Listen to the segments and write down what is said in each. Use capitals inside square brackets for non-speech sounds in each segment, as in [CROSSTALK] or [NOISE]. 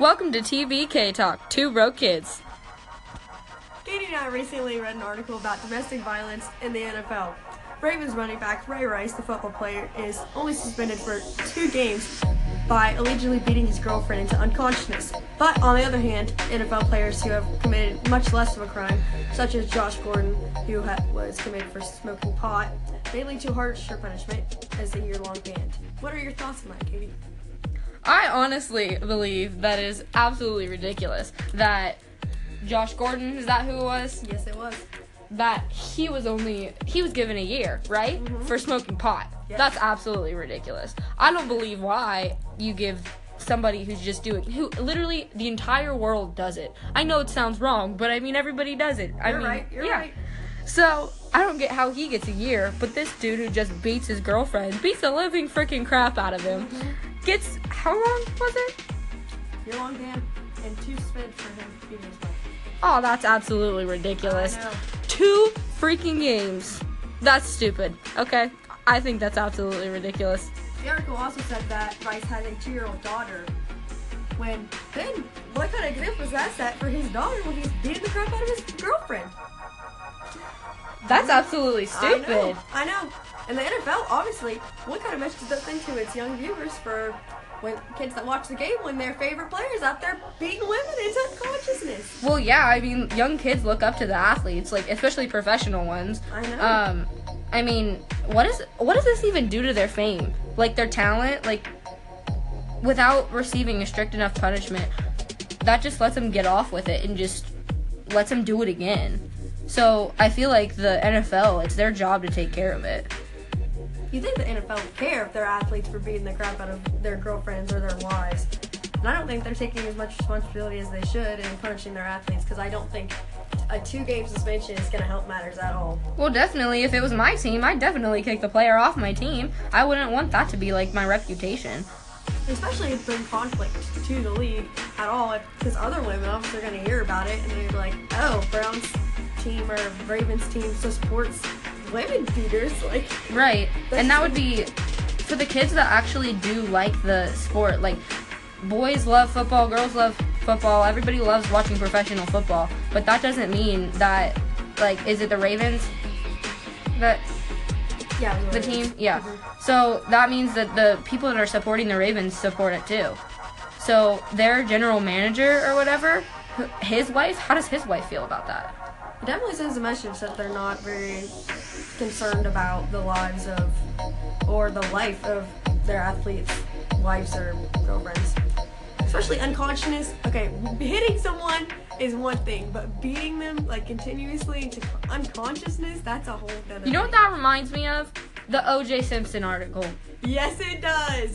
Welcome to TBK Talk, Two Broke Kids. Katie and I recently read an article about domestic violence in the NFL. Ravens running back Ray Rice, the football player, is only suspended for two games by allegedly beating his girlfriend into unconsciousness. But on the other hand, NFL players who have committed much less of a crime, such as Josh Gordon, who was committed for smoking pot, may lead to harsher punishment as a year-long ban. What are your thoughts on that, Katie? I honestly believe that is absolutely ridiculous that Josh Gordon, is that who it was? Yes, it was. That he was only, he was given a year, right? Mm-hmm. For smoking pot. Yes. That's absolutely ridiculous. I don't believe why you give somebody who's just doing, who literally the entire world does it. I know it sounds wrong, but I mean, everybody does it. I You're mean, right. You're yeah. right. So I don't get how he gets a year, but this dude who just beats his girlfriend, beats the living freaking crap out of him, mm-hmm. Gets how long was it? Year-long ban and two suspended for him beating his. Oh, that's absolutely ridiculous. Two freaking games. That's stupid. Okay, I think that's absolutely ridiculous. The article also said that Rice has a two-year-old daughter. When then, what kind of example is that set for his daughter when he's beating the crap out of his girlfriend? That's absolutely I know, stupid. I know. And the NFL, obviously, what kind of message does that send to its young viewers for when kids that watch the game when their favorite players out there beating women into unconsciousness? Well, yeah, I mean, young kids look up to the athletes, like especially professional ones. I know. Um, I mean, what is what does this even do to their fame? Like their talent, like without receiving a strict enough punishment, that just lets them get off with it and just lets them do it again. So I feel like the NFL, it's their job to take care of it. You think the NFL would care if their athletes were beating the crap out of their girlfriends or their wives? And I don't think they're taking as much responsibility as they should in punishing their athletes because I don't think a two-game suspension is going to help matters at all. Well, definitely, if it was my team, I'd definitely kick the player off my team. I wouldn't want that to be like my reputation. Especially if bring conflict to the league at all, because other women obviously are going to hear about it and they're like, "Oh, Browns team or Ravens team so supports women beaters." Like, Right. And that would be for the kids that actually do like the sport. Like boys love football, girls love football, everybody loves watching professional football. But that doesn't mean that like is it the Ravens that yeah, was the team? Yeah. Mhm. So that means that the people that are supporting the Ravens support it too. So their general manager or whatever, his wife, how does his wife feel about that? It definitely sends a message that they're not very concerned about the lives of or the life of their athletes' wives or girlfriends. Especially unconsciousness. Okay, hitting someone is one thing, but beating them like continuously into unconsciousness, that's a whole other You know what that reminds me of? The O.J. Simpson article. Yes, it does.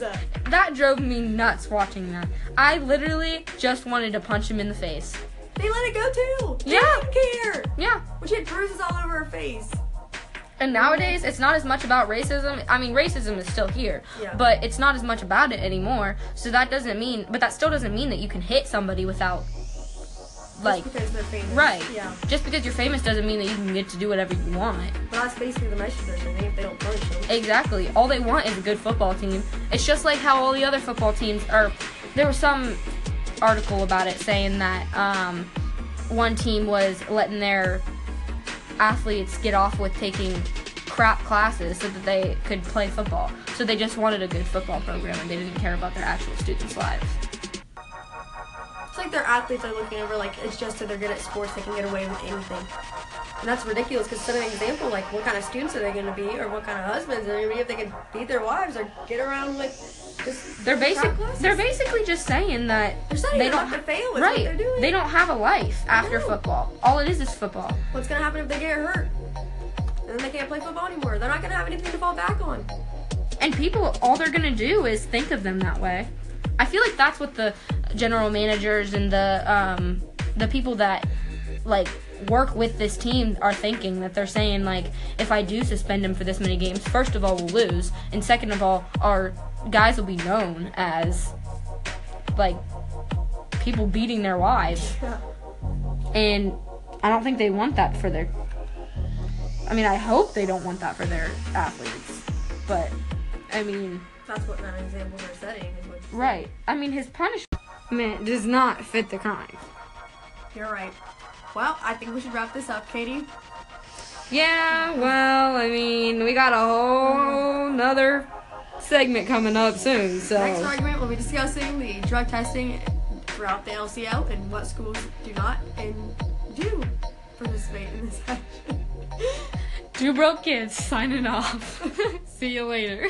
That drove me nuts watching that. I literally just wanted to punch him in the face. They let it go too. They Yeah. didn't care. All over her face. And nowadays, it's not as much about racism. I mean, racism is still here, Yeah. but it's not as much about it anymore. So that doesn't mean, but that still doesn't mean that you can hit somebody without, like, Just because they're famous. right. Yeah. Just because you're famous doesn't mean that you can get to do whatever you want. But that's basically the message if they don't punish them. Exactly. All they want is a good football team. It's just like how all the other football teams are. There was some article about it saying that um, one team was letting their athletes get off with taking crap classes so that they could play football. So they just wanted a good football program and they didn't care about their actual students' lives. It's like their athletes are looking over like it's just that they're good at sports, they can get away with anything. And that's ridiculous because set an example like what kind of students are they going to be or what kind of husbands are they going to be if they can beat their wives or get around with just They're basic. They're basically just saying that they don't up to fail right. what they're doing. They don't have a life after No. football. All it is is football. What's going to happen if they get hurt? And then they can't play football anymore. They're not going to have anything to fall back on. And people, all they're gonna do is think of them that way. I feel like that's what the general managers and the um, the people that like work with this team are thinking. That they're saying like, if I do suspend him for this many games, first of all we'll lose, and second of all, our guys will be known as like people beating their wives, Yeah. and I don't think they want that for their. I mean, I hope they don't want that for their athletes, but I mean. That's what of example they're setting. Is what Right. I mean, his punishment. does not fit the crime. You're right. Well, I think we should wrap this up, Katie. Yeah, well, I mean, we got a whole mm-hmm. nother segment coming up soon, so. Next argument, we'll be discussing the drug testing throughout the LCL and what schools do not and do participate in this action. Two [LAUGHS] broke kids signing off. [LAUGHS] See you later.